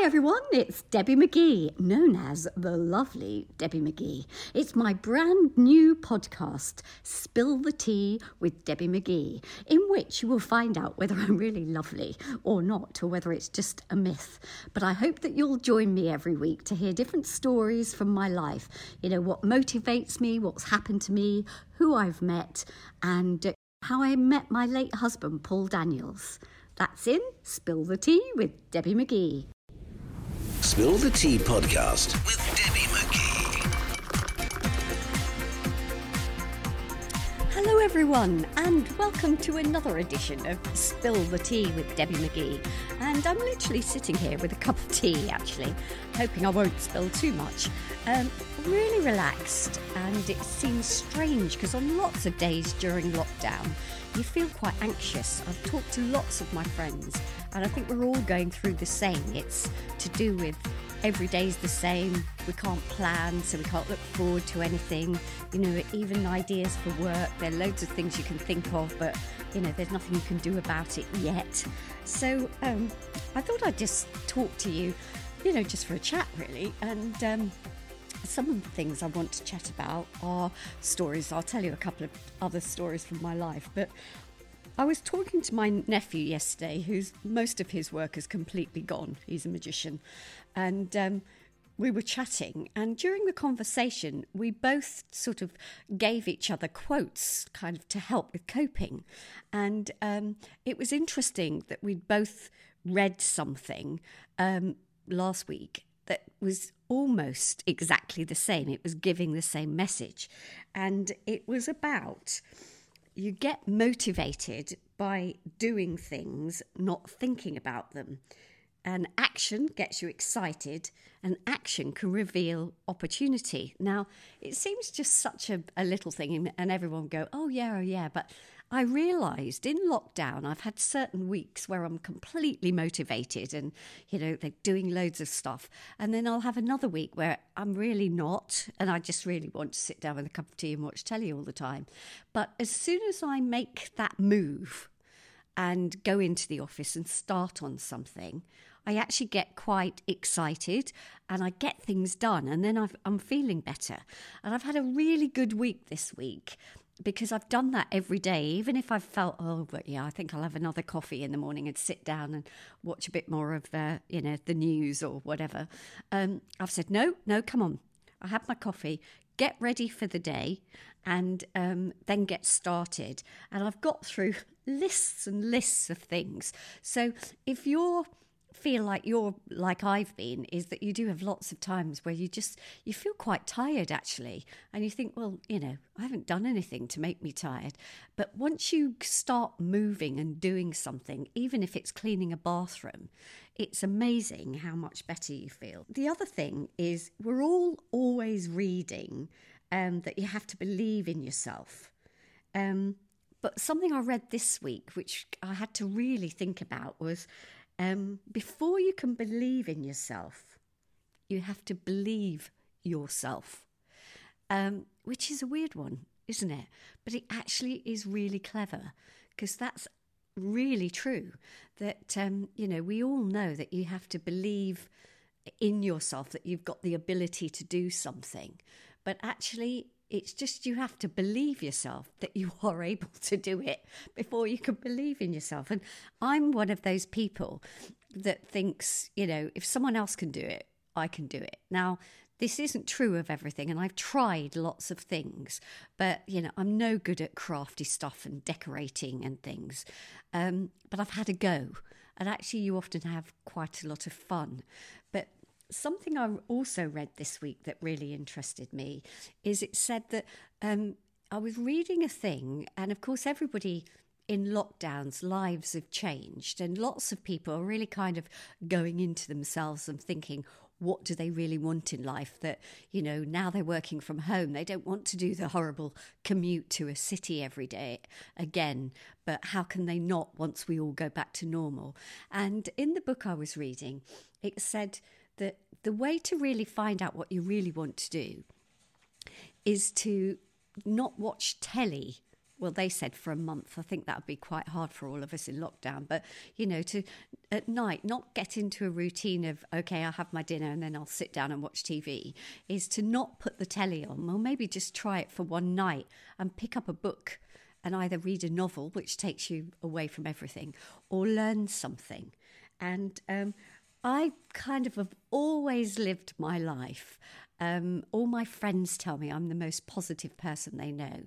Hi everyone, it's Debbie McGee, known as the lovely Debbie McGee. It's my brand new podcast, Spill the Tea with Debbie McGee, in which you will find out whether I'm really lovely or not, or whether it's just a myth. But I hope that you'll join me every week to hear different stories from my life. You know, what motivates me, what's happened to me, who I've met, and how I met my late husband, Paul Daniels. That's in Spill the Tea with Debbie McGee. Spill the Tea podcast with Debbie McGee. Hello, everyone, and welcome to another edition of Spill the Tea with Debbie McGee. And I'm literally sitting here with a cup of tea, actually, hoping I won't spill too much. Um, really relaxed, and it seems strange because on lots of days during lockdown, you feel quite anxious. I've talked to lots of my friends, and I think we're all going through the same. It's to do with every day's the same. We can't plan, so we can't look forward to anything. You know, even ideas for work, there are loads of things you can think of, but you know, there's nothing you can do about it yet. So um, I thought I'd just talk to you, you know, just for a chat, really, and. Um, some of the things I want to chat about are stories. I'll tell you a couple of other stories from my life, but I was talking to my nephew yesterday, whose most of his work is completely gone. He's a magician, and um, we were chatting, and during the conversation, we both sort of gave each other quotes, kind of to help with coping, and um, it was interesting that we'd both read something um, last week that was almost exactly the same. It was giving the same message. And it was about you get motivated by doing things, not thinking about them. And action gets you excited, and action can reveal opportunity. Now, it seems just such a, a little thing, and everyone go, oh, yeah, oh, yeah. But I realised in lockdown, I've had certain weeks where I'm completely motivated and, you know, they're doing loads of stuff. And then I'll have another week where I'm really not. And I just really want to sit down with a cup of tea and watch telly all the time. But as soon as I make that move and go into the office and start on something, I actually get quite excited and I get things done and then i am feeling better. And I've had a really good week this week because I've done that every day, even if I've felt, oh, but yeah, I think I'll have another coffee in the morning and sit down and watch a bit more of the, you know, the news or whatever. Um, I've said, no, no, come on. I have my coffee, get ready for the day, and um, then get started. And I've got through lists and lists of things. So if you're feel like you're like I've been is that you do have lots of times where you just you feel quite tired actually. And you think well you know I haven't done anything to make me tired. But once you start moving and doing something even if it's cleaning a bathroom it's amazing how much better you feel. The other thing is we're all always reading um, that you have to believe in yourself. Um, but something I read this week, which I had to really think about, was um, before you can believe in yourself, you have to believe yourself, um, which is a weird one, isn't it? But it actually is really clever because that's really true. That, um, you know, we all know that you have to believe in yourself that you've got the ability to do something. But actually, it's just you have to believe yourself that you are able to do it before you can believe in yourself. And I'm one of those people that thinks, you know, if someone else can do it, I can do it. Now, this isn't true of everything, and I've tried lots of things, but you know, I'm no good at crafty stuff and decorating and things. Um, but I've had a go, and actually, you often have quite a lot of fun. But something I also read this week that really interested me is it said that um, I was reading a thing, and of course, everybody in lockdowns, lives have changed, and lots of people are really kind of going into themselves and thinking, what do they really want in life that you know now they're working from home they don't want to do the horrible commute to a city every day again but how can they not once we all go back to normal? And in the book i was reading it said that the way to really find out what you really want to do is to not watch telly well, they said for a month. I think that would be quite hard for all of us in lockdown. But, you know, to at night not get into a routine of, okay, I'll have my dinner and then I'll sit down and watch TV, is to not put the telly on, or maybe just try it for one night and pick up a book and either read a novel, which takes you away from everything, or learn something. And um, I kind of have always lived my life um, all my friends tell me I'm the most positive person they know.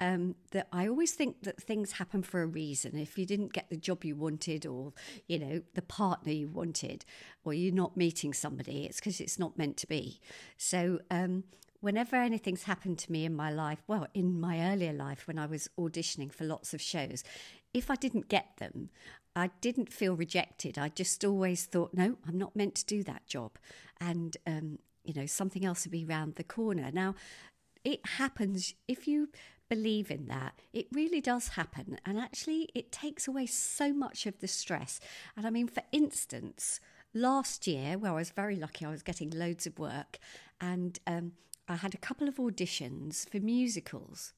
Um, that I always think that things happen for a reason. If you didn't get the job you wanted, or you know the partner you wanted, or you're not meeting somebody, it's because it's not meant to be. So um, whenever anything's happened to me in my life, well, in my earlier life when I was auditioning for lots of shows, if I didn't get them, I didn't feel rejected. I just always thought, no, I'm not meant to do that job. And um, you know, something else will be round the corner. Now, it happens if you believe in that. It really does happen. And actually, it takes away so much of the stress. And I mean, for instance, last year, where I was very lucky, I was getting loads of work and um, I had a couple of auditions for musicals.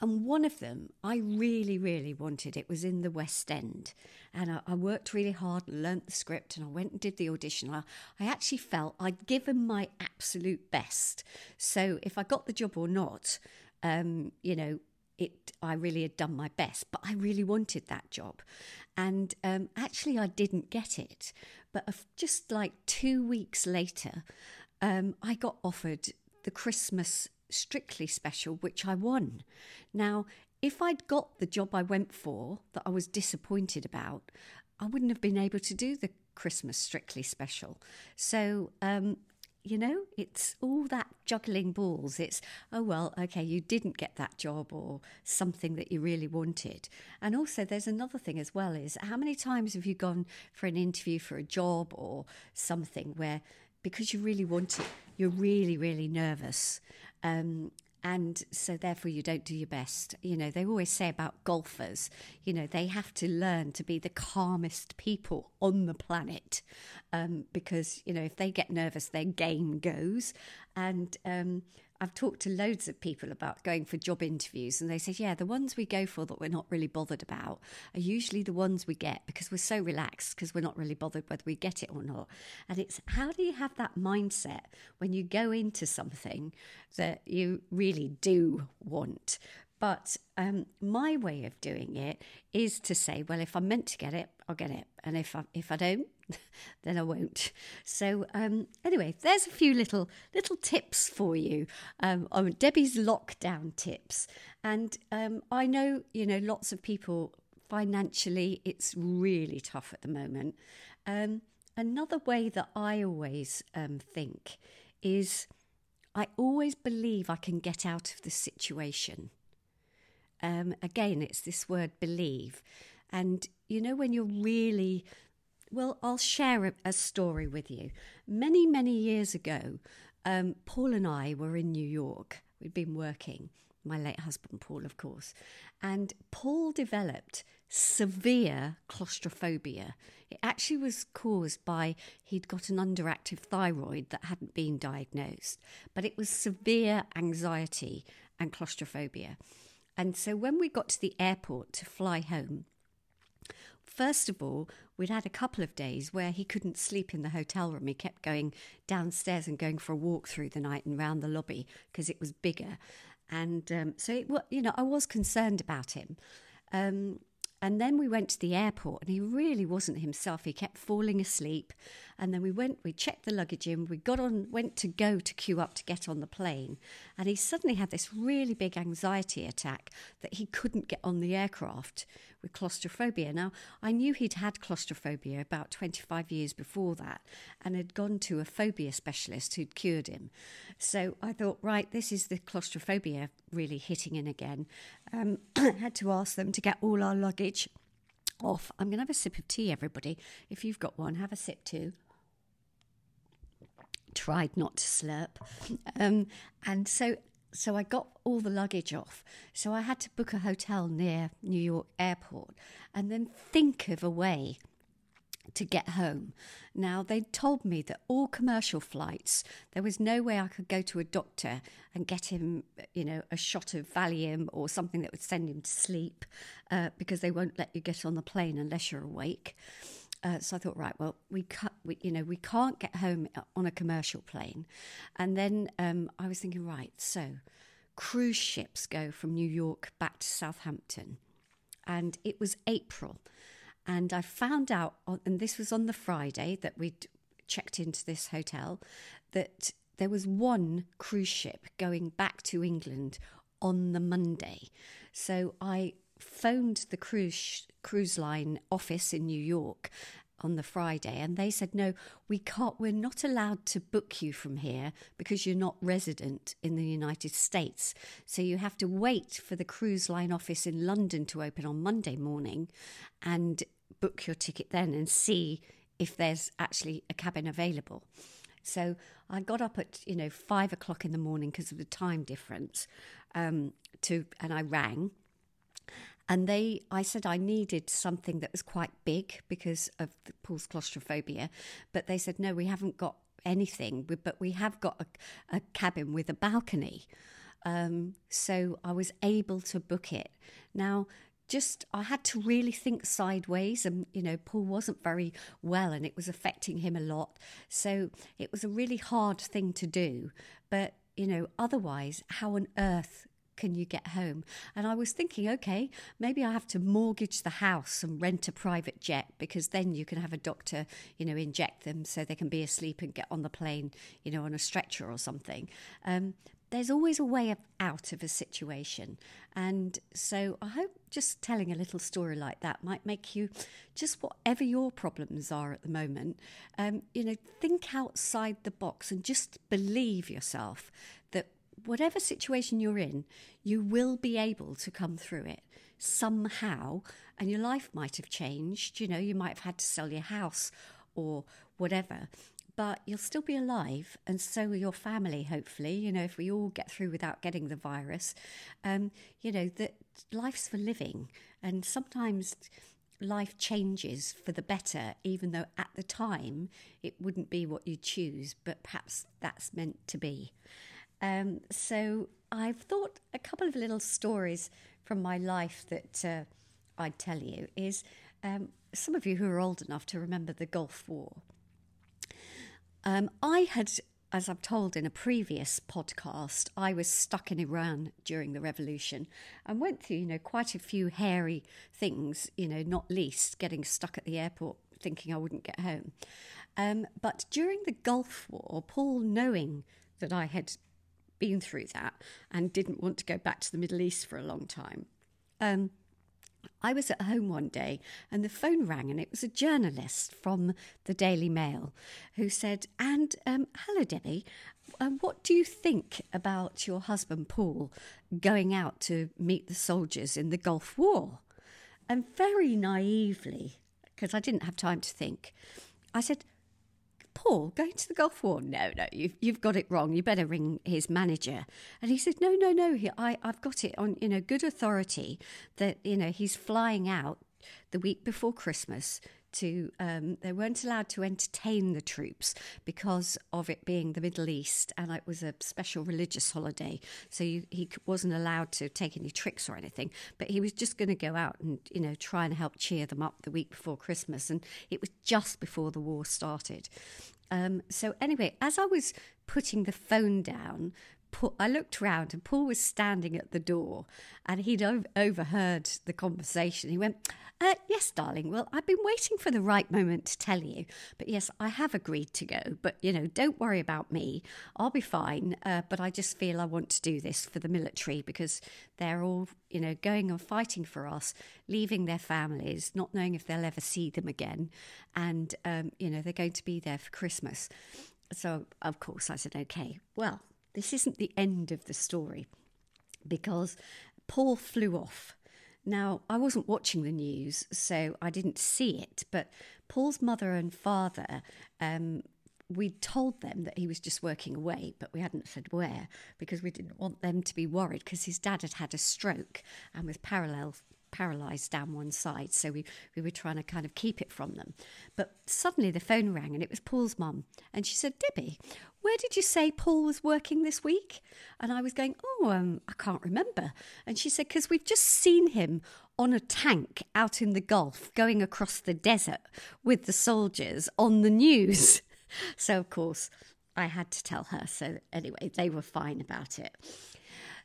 And one of them I really, really wanted. It was in the West End. And I, I worked really hard and learnt the script and I went and did the audition. I, I actually felt I'd given my absolute best. So if I got the job or not, um, you know, it I really had done my best, but I really wanted that job. And um, actually, I didn't get it. But just like two weeks later, um, I got offered the Christmas Strictly Special, which I won. Now, if I'd got the job I went for that I was disappointed about, I wouldn't have been able to do the Christmas Strictly Special. So, um, you know, it's all that juggling balls. It's, oh, well, okay, you didn't get that job or something that you really wanted. And also, there's another thing as well is how many times have you gone for an interview for a job or something where because you really want it, you're really, really nervous. Um, and so therefore you don't do your best. You know they always say about golfers you know they have to learn to be the calmest people on the planet um, because you know if they get nervous their game goes. And um, I've talked to loads of people about going for job interviews, and they say, yeah, the ones we go for that we're not really bothered about are usually the ones we get because we're so relaxed because we're not really bothered whether we get it or not. And it's how do you have that mindset when you go into something that you really do want? But um, my way of doing it is to say, well, if I'm meant to get it, I'll get it, and if I, if I don't, then I won't. So um, anyway, there's a few little little tips for you um, on Debbie's lockdown tips, and um, I know you know lots of people financially it's really tough at the moment. Um, another way that I always um, think is I always believe I can get out of the situation. Um, again, it's this word believe. And you know, when you're really, well, I'll share a, a story with you. Many, many years ago, um, Paul and I were in New York. We'd been working, my late husband, Paul, of course. And Paul developed severe claustrophobia. It actually was caused by he'd got an underactive thyroid that hadn't been diagnosed, but it was severe anxiety and claustrophobia. And so when we got to the airport to fly home, First of all, we'd had a couple of days where he couldn't sleep in the hotel room. He kept going downstairs and going for a walk through the night and round the lobby because it was bigger. And um, so, it, you know, I was concerned about him. Um, and then we went to the airport and he really wasn't himself. He kept falling asleep. And then we went, we checked the luggage in, we got on, went to go to queue up to get on the plane. And he suddenly had this really big anxiety attack that he couldn't get on the aircraft with claustrophobia. Now, I knew he'd had claustrophobia about 25 years before that and had gone to a phobia specialist who'd cured him. So I thought, right, this is the claustrophobia really hitting in again. Um, had to ask them to get all our luggage off. I'm going to have a sip of tea, everybody. If you've got one, have a sip too tried not to slurp. Um, and so so I got all the luggage off. So I had to book a hotel near New York Airport and then think of a way to get home. Now, they told me that all commercial flights, there was no way I could go to a doctor and get him, you know, a shot of Valium or something that would send him to sleep uh, because they won't let you get on the plane unless you're awake. Uh, so I thought, right, well, we, cut, we, you know, we can't get home on a commercial plane. And then um, I was thinking, right, so cruise ships go from New York back to Southampton. And it was April. And I found out, and this was on the Friday that we'd checked into this hotel, that there was one cruise ship going back to England on the Monday. So I phoned the cruise cruise line office in New York on the Friday and they said no we can't we're not allowed to book you from here because you're not resident in the United States so you have to wait for the cruise line office in London to open on Monday morning and book your ticket then and see if there's actually a cabin available. So I got up at you know five o'clock in the morning because of the time difference, um, to and I rang, and they I said I needed something that was quite big because of the Paul's claustrophobia, but they said no, we haven't got anything, but we have got a, a cabin with a balcony. Um, so I was able to book it. Now just I had to really think sideways and you know Paul wasn't very well and it was affecting him a lot so it was a really hard thing to do but you know otherwise how on earth can you get home? And I was thinking, okay, maybe I have to mortgage the house and rent a private jet because then you can have a doctor, you know, inject them so they can be asleep and get on the plane, you know, on a stretcher or something. Um, there's always a way of, out of a situation. And so I hope just telling a little story like that might make you, just whatever your problems are at the moment, um, you know, think outside the box and just believe yourself whatever situation you're in, you will be able to come through it somehow. And your life might have changed. You know, you might have had to sell your house or whatever but you'll still be alive, and so will your family, hopefully. You know, if we all get through without getting the virus, um, you know, that life's for living, and sometimes life changes for the better, even though at the time it wouldn't be what you choose, but perhaps that's meant to be. Um, so I've thought a couple of little stories from my life that uh, I'd tell you is um, some of you who are old enough to remember the Gulf War. Um, I had, as I've told in a previous podcast, I was stuck in Iran during the revolution and went through, you know, quite a few hairy things, you know, not least getting stuck at the airport thinking I wouldn't get home. Um, but during the Gulf War, Paul, knowing that I had been through that and didn't want to go back to the Middle East for a long time, um, I was at home one day and the phone rang, and it was a journalist from the Daily Mail who said, And um, hello, Debbie, uh, what do you think about your husband Paul going out to meet the soldiers in the Gulf War? And very naively, because I didn't have time to think, I said, Paul going to the Gulf War? No, no, you've, you've got it wrong. You better ring his manager. And he said, no, no, no, he, I, I've got it on, you know, good authority that, you know, he's flying out the week before Christmas to um, they weren't allowed to entertain the troops because of it being the Middle East and it was a special religious holiday. So you, he wasn't allowed to take any tricks or anything but he was just going to go out and you know try and help cheer them up the week before Christmas and it was just before the war started. Um, so anyway as I was putting the phone down Paul, I looked round and Paul was standing at the door and he'd overheard the conversation. He went, uh, Yes, darling. Well, I've been waiting for the right moment to tell you. But yes, I have agreed to go. But, you know, don't worry about me. I'll be fine. Uh, but I just feel I want to do this for the military because they're all, you know, going and fighting for us, leaving their families, not knowing if they'll ever see them again. And, um, you know, they're going to be there for Christmas. So, of course, I said, okay, well, this isn't the end of the story because Paul flew off. Now, I wasn't watching the news, so I didn't see it, but Paul's mother and father, um, we told them that he was just working away, but we hadn't said where because we didn't want them to be worried because his dad had had a stroke and was parallel paralyzed down one side, so we, we were trying to kind of keep it from them. But suddenly the phone rang and it was Paul's mum. And she said, Debbie, where did you say Paul was working this week? And I was going, Oh, um, I can't remember. And she said, Because we've just seen him on a tank out in the Gulf going across the desert with the soldiers on the news. so, of course, I had to tell her. So, anyway, they were fine about it.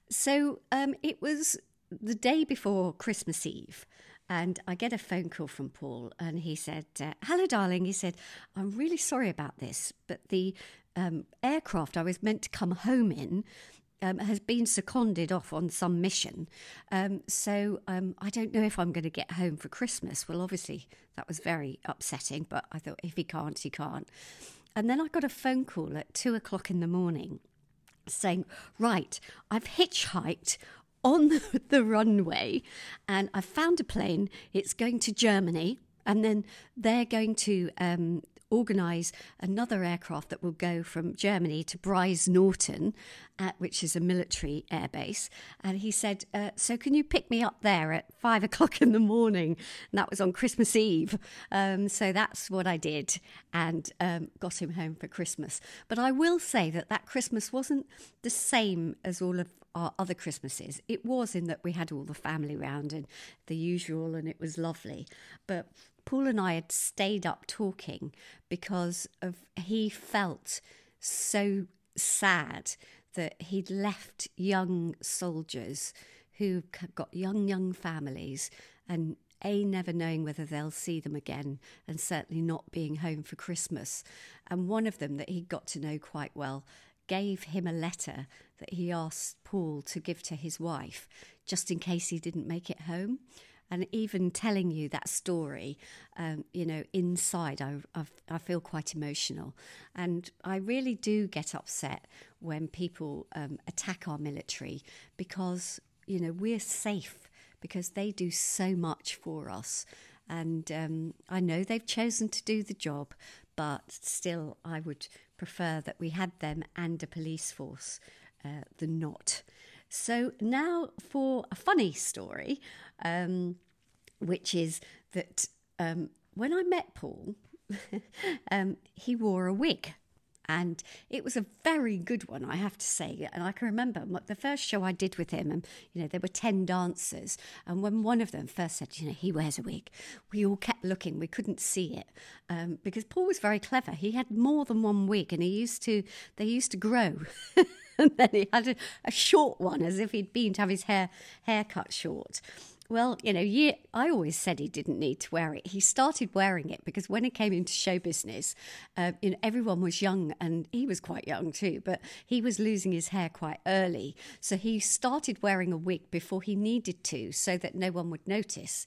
So, um, it was the day before Christmas Eve. And I get a phone call from Paul, and he said, uh, Hello, darling. He said, I'm really sorry about this, but the um, aircraft I was meant to come home in um, has been seconded off on some mission. Um, so um, I don't know if I'm going to get home for Christmas. Well, obviously, that was very upsetting, but I thought if he can't, he can't. And then I got a phone call at two o'clock in the morning saying, Right, I've hitchhiked on the runway and I've found a plane. It's going to Germany. And then they're going to um, organise another aircraft that will go from Germany to Brize Norton, uh, which is a military airbase. And he said, uh, So can you pick me up there at five o'clock in the morning? And that was on Christmas Eve. Um, so that's what I did and um, got him home for Christmas. But I will say that that Christmas wasn't the same as all of our other Christmases. It was in that we had all the family round and the usual, and it was lovely. But Paul and I had stayed up talking because of he felt so sad that he'd left young soldiers who got young young families and a never knowing whether they'll see them again and certainly not being home for christmas and one of them that he got to know quite well gave him a letter that he asked paul to give to his wife just in case he didn't make it home and even telling you that story, um, you know, inside, I, I, I, feel quite emotional. And I really do get upset when people um, attack our military because, you know, we're safe because they do so much for us. And um, I know they've chosen to do the job, but still, I would prefer that we had them and a police force uh, than not. So now for a funny story um, which is that um, when I met Paul, um, he wore a wig. And it was a very good one, I have to say. And I can remember the first show I did with him, and you know there were ten dancers, and when one of them first said, you know, he wears a wig, we all kept looking. We couldn't see it um, because Paul was very clever. He had more than one wig, and he used to. They used to grow. and then he had a, a, short one as if he'd been to have his hair hair cut short. Well, you know, yeah, I always said he didn't need to wear it. He started wearing it because when he came into show business, uh, you know, everyone was young and he was quite young too, but he was losing his hair quite early. So he started wearing a wig before he needed to so that no one would notice.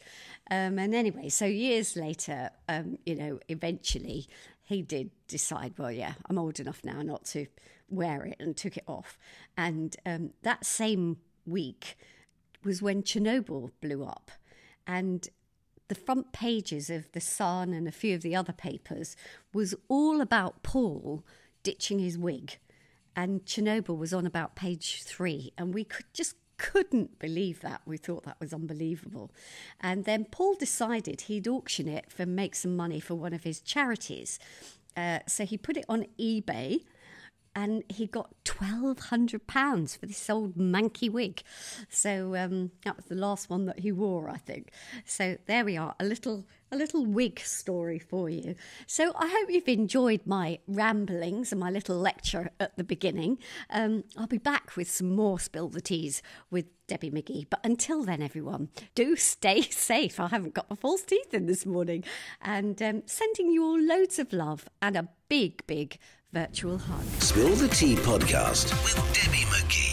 Um, and anyway, so years later, um, you know, eventually he did decide, well, yeah, I'm old enough now not to wear it and took it off. And um, that same week, was when Chernobyl blew up. And the front pages of The Sun and a few of the other papers was all about Paul ditching his wig. And Chernobyl was on about page three. And we could just couldn't believe that. We thought that was unbelievable. And then Paul decided he'd auction it for make some money for one of his charities. Uh, so he put it on eBay and he got twelve hundred pounds for this old manky wig. So um, that was the last one that he wore, I think. So there we are, a little a little wig story for you. So I hope you've enjoyed my ramblings and my little lecture at the beginning. Um, I'll be back with some more spill the teas with Debbie McGee. But until then, everyone, do stay safe. I haven't got my false teeth in this morning, and um, sending you all loads of love and a big, big virtual hug. Spill the Tea podcast with Debbie McGee.